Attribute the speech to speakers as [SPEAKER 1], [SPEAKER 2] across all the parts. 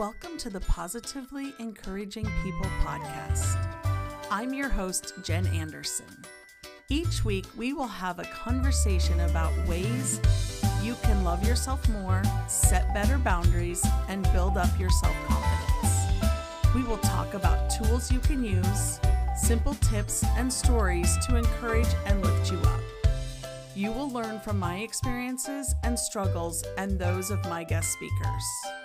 [SPEAKER 1] Welcome to the Positively Encouraging People podcast. I'm your host, Jen Anderson. Each week, we will have a conversation about ways you can love yourself more, set better boundaries, and build up your self confidence. We will talk about tools you can use, simple tips, and stories to encourage and lift you up. You will learn from my experiences and struggles and those of my guest speakers.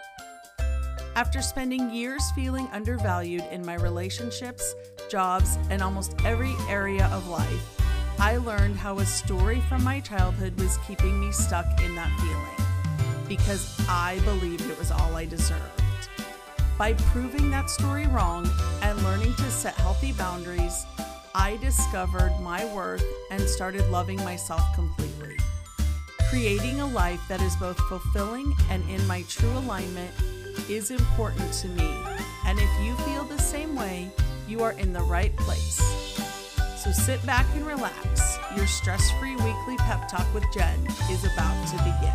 [SPEAKER 1] After spending years feeling undervalued in my relationships, jobs, and almost every area of life, I learned how a story from my childhood was keeping me stuck in that feeling because I believed it was all I deserved. By proving that story wrong and learning to set healthy boundaries, I discovered my worth and started loving myself completely. Creating a life that is both fulfilling and in my true alignment is important to me. And if you feel the same way, you are in the right place. So sit back and relax. Your stress free weekly pep talk with Jen is about to begin.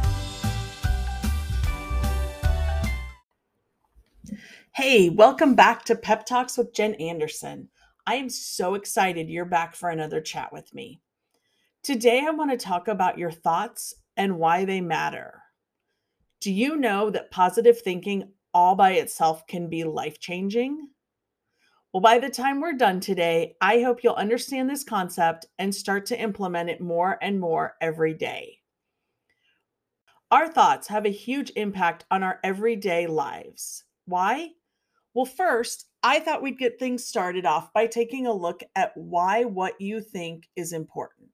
[SPEAKER 1] Hey, welcome back to Pep Talks with Jen Anderson. I am so excited you're back for another chat with me. Today, I want to talk about your thoughts and why they matter. Do you know that positive thinking all by itself can be life changing? Well, by the time we're done today, I hope you'll understand this concept and start to implement it more and more every day. Our thoughts have a huge impact on our everyday lives. Why? Well, first, I thought we'd get things started off by taking a look at why what you think is important.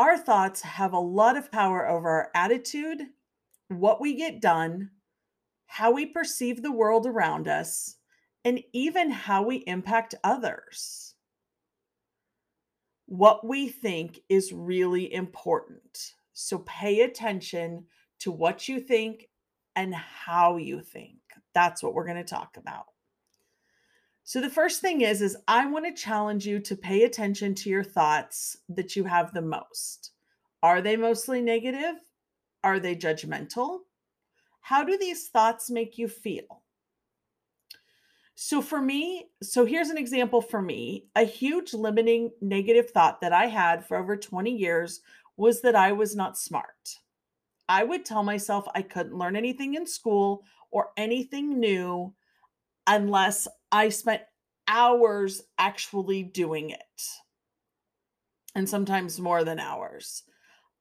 [SPEAKER 1] Our thoughts have a lot of power over our attitude, what we get done, how we perceive the world around us, and even how we impact others. What we think is really important. So pay attention to what you think and how you think. That's what we're going to talk about. So the first thing is is I want to challenge you to pay attention to your thoughts that you have the most. Are they mostly negative? Are they judgmental? How do these thoughts make you feel? So for me, so here's an example for me. A huge limiting negative thought that I had for over 20 years was that I was not smart. I would tell myself I couldn't learn anything in school or anything new unless I spent hours actually doing it. And sometimes more than hours.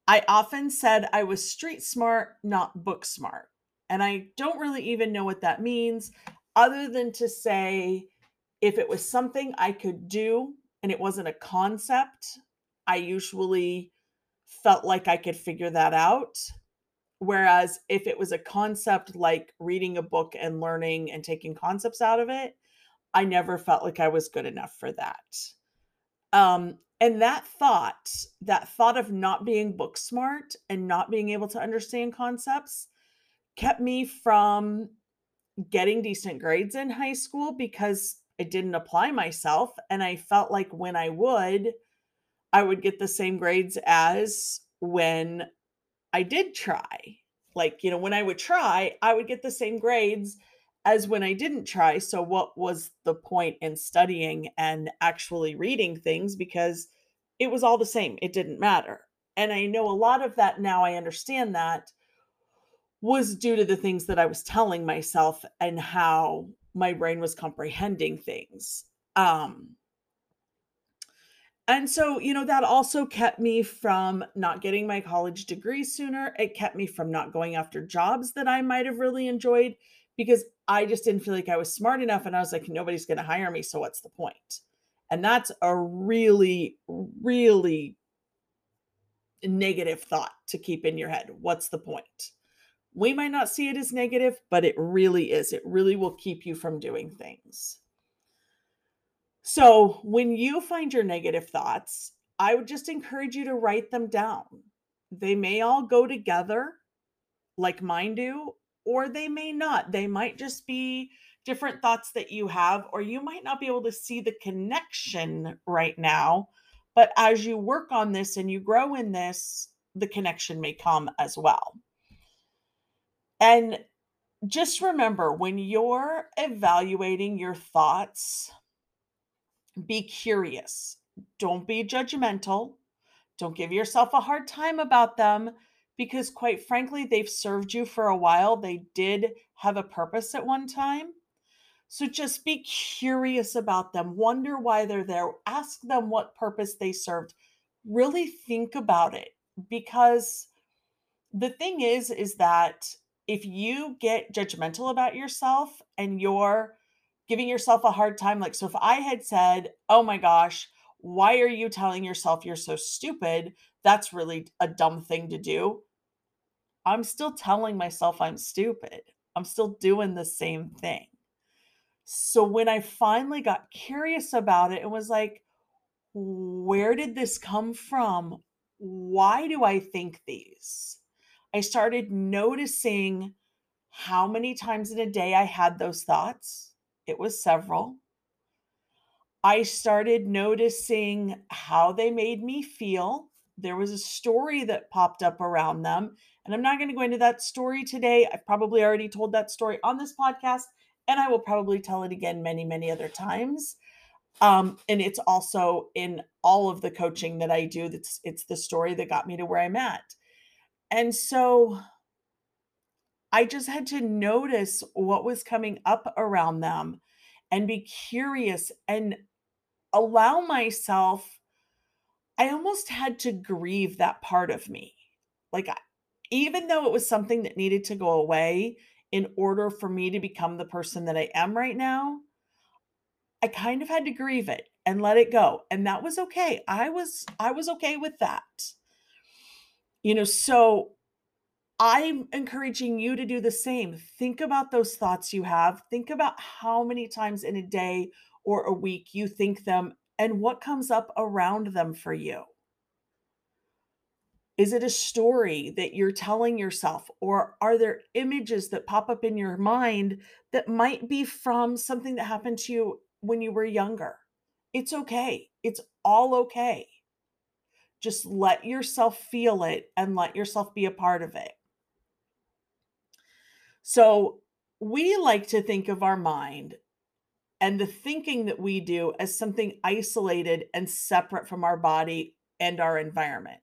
[SPEAKER 1] I often said I was street smart, not book smart. And I don't really even know what that means, other than to say if it was something I could do and it wasn't a concept, I usually felt like I could figure that out. Whereas if it was a concept like reading a book and learning and taking concepts out of it, I never felt like I was good enough for that. Um, and that thought, that thought of not being book smart and not being able to understand concepts kept me from getting decent grades in high school because I didn't apply myself. And I felt like when I would, I would get the same grades as when I did try. Like, you know, when I would try, I would get the same grades as when I didn't try. So, what was the point in studying and actually reading things? Because it was all the same, it didn't matter. And I know a lot of that now, I understand that was due to the things that I was telling myself and how my brain was comprehending things. Um, and so, you know, that also kept me from not getting my college degree sooner. It kept me from not going after jobs that I might have really enjoyed because I just didn't feel like I was smart enough. And I was like, nobody's going to hire me. So, what's the point? And that's a really, really negative thought to keep in your head. What's the point? We might not see it as negative, but it really is. It really will keep you from doing things. So, when you find your negative thoughts, I would just encourage you to write them down. They may all go together, like mine do, or they may not. They might just be different thoughts that you have, or you might not be able to see the connection right now. But as you work on this and you grow in this, the connection may come as well. And just remember when you're evaluating your thoughts, be curious. Don't be judgmental. Don't give yourself a hard time about them because, quite frankly, they've served you for a while. They did have a purpose at one time. So just be curious about them. Wonder why they're there. Ask them what purpose they served. Really think about it because the thing is is that if you get judgmental about yourself and you're giving yourself a hard time like so if I had said, "Oh my gosh, why are you telling yourself you're so stupid? That's really a dumb thing to do." I'm still telling myself I'm stupid. I'm still doing the same thing. So when I finally got curious about it and was like, where did this come from? Why do I think these? I started noticing how many times in a day I had those thoughts. It was several. I started noticing how they made me feel. There was a story that popped up around them. And I'm not going to go into that story today. I've probably already told that story on this podcast, and I will probably tell it again many, many other times. Um, and it's also in all of the coaching that I do. That's it's the story that got me to where I'm at. And so I just had to notice what was coming up around them and be curious and allow myself. I almost had to grieve that part of me. Like, even though it was something that needed to go away in order for me to become the person that I am right now, I kind of had to grieve it and let it go. And that was okay. I was I was okay with that. You know, so I'm encouraging you to do the same. Think about those thoughts you have. Think about how many times in a day or a week you think them and what comes up around them for you. Is it a story that you're telling yourself, or are there images that pop up in your mind that might be from something that happened to you when you were younger? It's okay. It's all okay. Just let yourself feel it and let yourself be a part of it. So, we like to think of our mind and the thinking that we do as something isolated and separate from our body and our environment.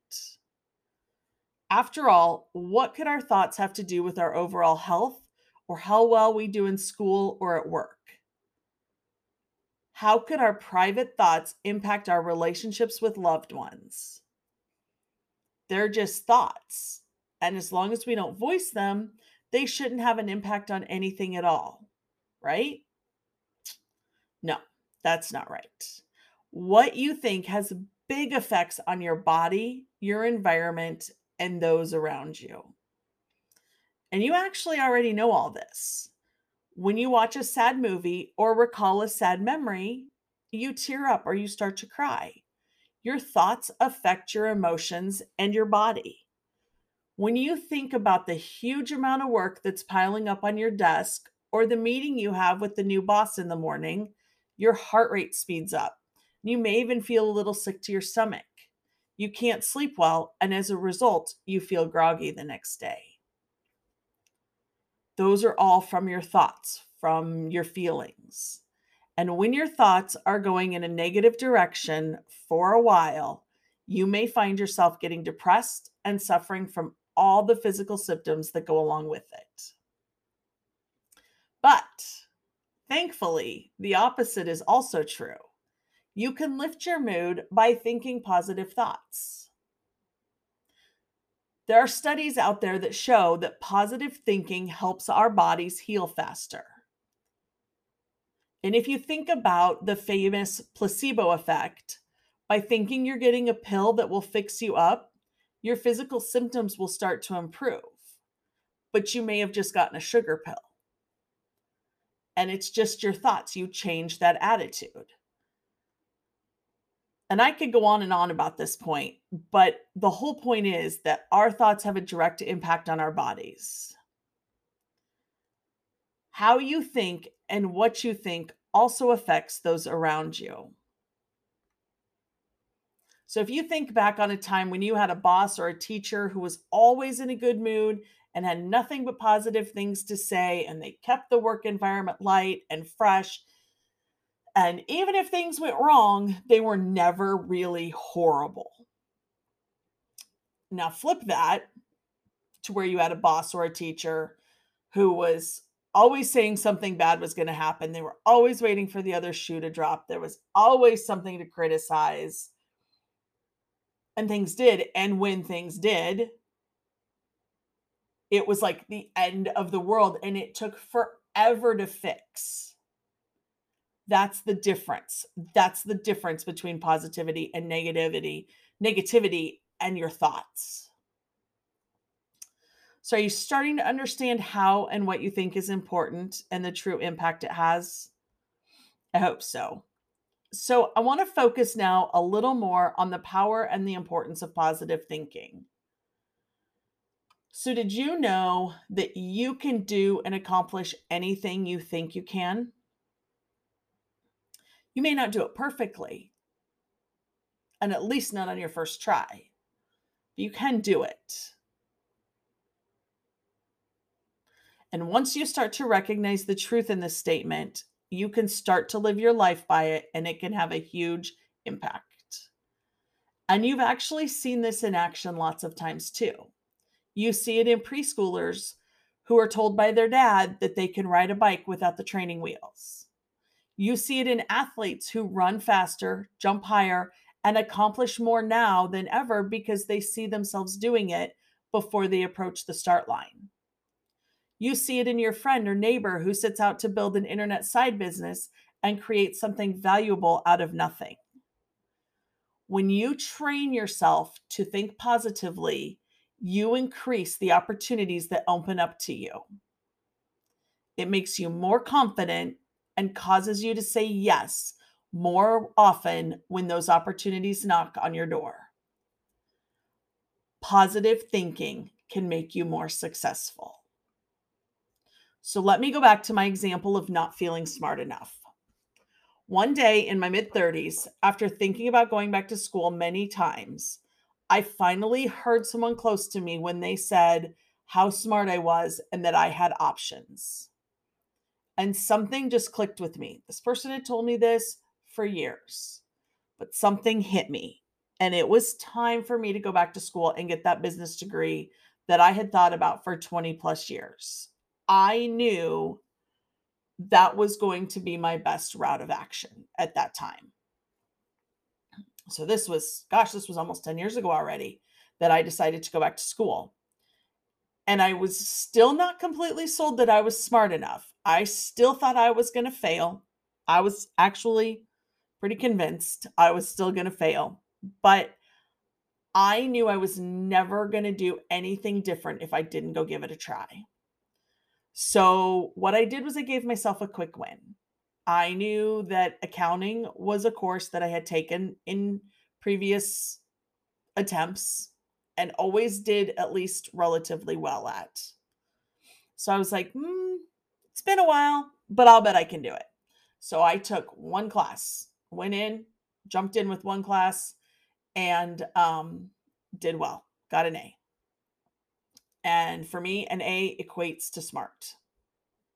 [SPEAKER 1] After all, what could our thoughts have to do with our overall health or how well we do in school or at work? How could our private thoughts impact our relationships with loved ones? They're just thoughts. And as long as we don't voice them, they shouldn't have an impact on anything at all, right? No, that's not right. What you think has big effects on your body, your environment, and those around you. And you actually already know all this. When you watch a sad movie or recall a sad memory, you tear up or you start to cry. Your thoughts affect your emotions and your body. When you think about the huge amount of work that's piling up on your desk or the meeting you have with the new boss in the morning, your heart rate speeds up. You may even feel a little sick to your stomach. You can't sleep well, and as a result, you feel groggy the next day. Those are all from your thoughts, from your feelings. And when your thoughts are going in a negative direction for a while, you may find yourself getting depressed and suffering from all the physical symptoms that go along with it. But thankfully, the opposite is also true. You can lift your mood by thinking positive thoughts. There are studies out there that show that positive thinking helps our bodies heal faster. And if you think about the famous placebo effect, by thinking you're getting a pill that will fix you up, your physical symptoms will start to improve. But you may have just gotten a sugar pill. And it's just your thoughts. You change that attitude. And I could go on and on about this point, but the whole point is that our thoughts have a direct impact on our bodies. How you think and what you think also affects those around you. So if you think back on a time when you had a boss or a teacher who was always in a good mood and had nothing but positive things to say. And they kept the work environment light and fresh. And even if things went wrong, they were never really horrible. Now, flip that to where you had a boss or a teacher who was always saying something bad was going to happen. They were always waiting for the other shoe to drop. There was always something to criticize. And things did. And when things did, it was like the end of the world and it took forever to fix. That's the difference. That's the difference between positivity and negativity, negativity and your thoughts. So, are you starting to understand how and what you think is important and the true impact it has? I hope so. So, I want to focus now a little more on the power and the importance of positive thinking. So, did you know that you can do and accomplish anything you think you can? You may not do it perfectly, and at least not on your first try, but you can do it. And once you start to recognize the truth in this statement, you can start to live your life by it and it can have a huge impact. And you've actually seen this in action lots of times too. You see it in preschoolers who are told by their dad that they can ride a bike without the training wheels. You see it in athletes who run faster, jump higher, and accomplish more now than ever because they see themselves doing it before they approach the start line. You see it in your friend or neighbor who sets out to build an internet side business and create something valuable out of nothing. When you train yourself to think positively, you increase the opportunities that open up to you. It makes you more confident and causes you to say yes more often when those opportunities knock on your door. Positive thinking can make you more successful. So let me go back to my example of not feeling smart enough. One day in my mid 30s, after thinking about going back to school many times, I finally heard someone close to me when they said how smart I was and that I had options. And something just clicked with me. This person had told me this for years, but something hit me. And it was time for me to go back to school and get that business degree that I had thought about for 20 plus years. I knew that was going to be my best route of action at that time. So this was, gosh, this was almost 10 years ago already that I decided to go back to school. And I was still not completely sold that I was smart enough. I still thought I was going to fail. I was actually pretty convinced I was still going to fail. But I knew I was never going to do anything different if I didn't go give it a try. So, what I did was I gave myself a quick win. I knew that accounting was a course that I had taken in previous attempts and always did at least relatively well at. So I was like, hmm, it's been a while, but I'll bet I can do it. So I took one class, went in, jumped in with one class, and um, did well, got an A. And for me, an A equates to smart.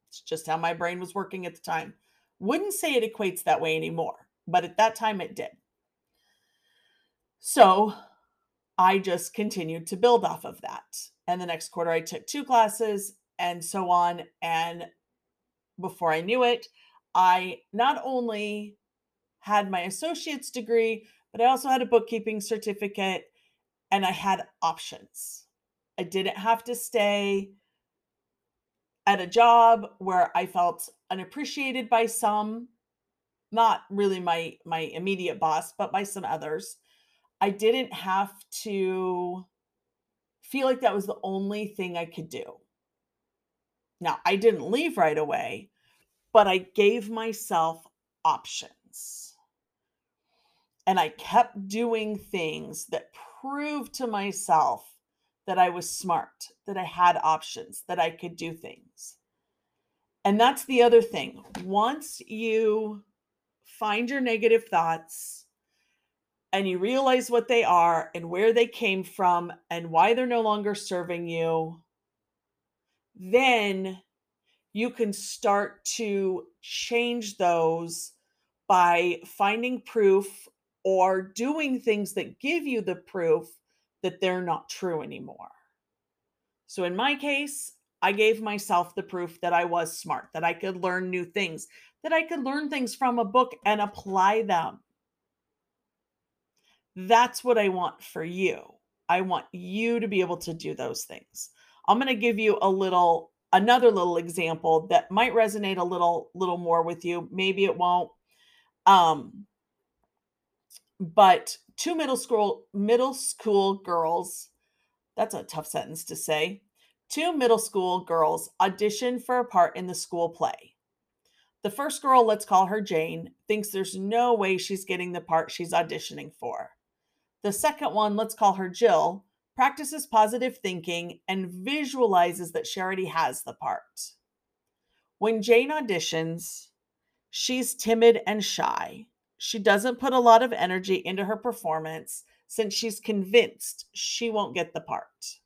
[SPEAKER 1] It's just how my brain was working at the time. Wouldn't say it equates that way anymore, but at that time it did. So I just continued to build off of that. And the next quarter, I took two classes and so on. And before I knew it, I not only had my associate's degree, but I also had a bookkeeping certificate and I had options. I didn't have to stay at a job where I felt unappreciated by some, not really my my immediate boss, but by some others. I didn't have to feel like that was the only thing I could do. Now, I didn't leave right away, but I gave myself options. And I kept doing things that proved to myself that I was smart, that I had options, that I could do things. And that's the other thing. Once you find your negative thoughts and you realize what they are and where they came from and why they're no longer serving you, then you can start to change those by finding proof or doing things that give you the proof that they're not true anymore. So in my case, I gave myself the proof that I was smart, that I could learn new things, that I could learn things from a book and apply them. That's what I want for you. I want you to be able to do those things. I'm going to give you a little another little example that might resonate a little little more with you. Maybe it won't. Um but two middle school middle school girls that's a tough sentence to say. Two middle school girls audition for a part in the school play. The first girl, let's call her Jane, thinks there's no way she's getting the part she's auditioning for. The second one, let's call her Jill, practices positive thinking and visualizes that she already has the part. When Jane auditions, she's timid and shy. She doesn't put a lot of energy into her performance since she's convinced she won't get the part.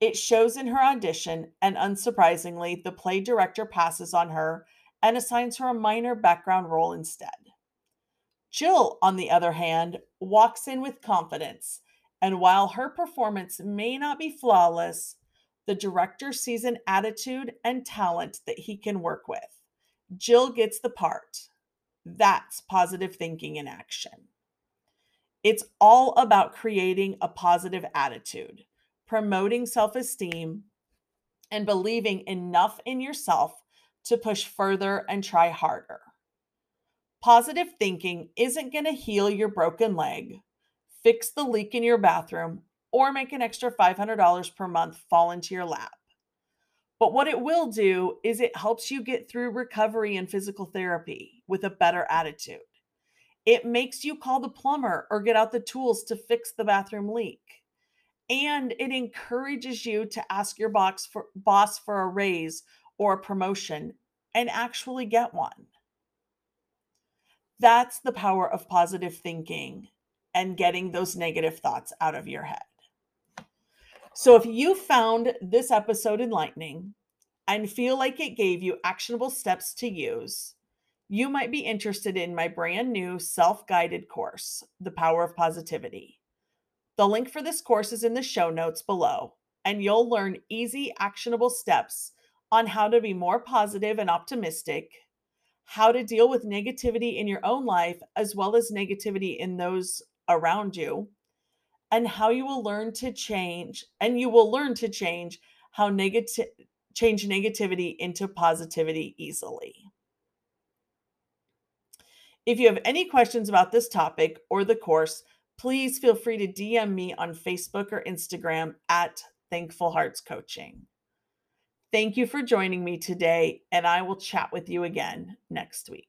[SPEAKER 1] It shows in her audition, and unsurprisingly, the play director passes on her and assigns her a minor background role instead. Jill, on the other hand, walks in with confidence, and while her performance may not be flawless, the director sees an attitude and talent that he can work with. Jill gets the part. That's positive thinking in action. It's all about creating a positive attitude, promoting self esteem, and believing enough in yourself to push further and try harder. Positive thinking isn't going to heal your broken leg, fix the leak in your bathroom, or make an extra $500 per month fall into your lap. But what it will do is it helps you get through recovery and physical therapy with a better attitude. It makes you call the plumber or get out the tools to fix the bathroom leak. And it encourages you to ask your boss for, boss for a raise or a promotion and actually get one. That's the power of positive thinking and getting those negative thoughts out of your head. So, if you found this episode enlightening and feel like it gave you actionable steps to use, you might be interested in my brand new self guided course, The Power of Positivity. The link for this course is in the show notes below, and you'll learn easy, actionable steps on how to be more positive and optimistic, how to deal with negativity in your own life, as well as negativity in those around you, and how you will learn to change and you will learn to change how negative change negativity into positivity easily. If you have any questions about this topic or the course, please feel free to DM me on Facebook or Instagram at Thankful Hearts Coaching. Thank you for joining me today, and I will chat with you again next week.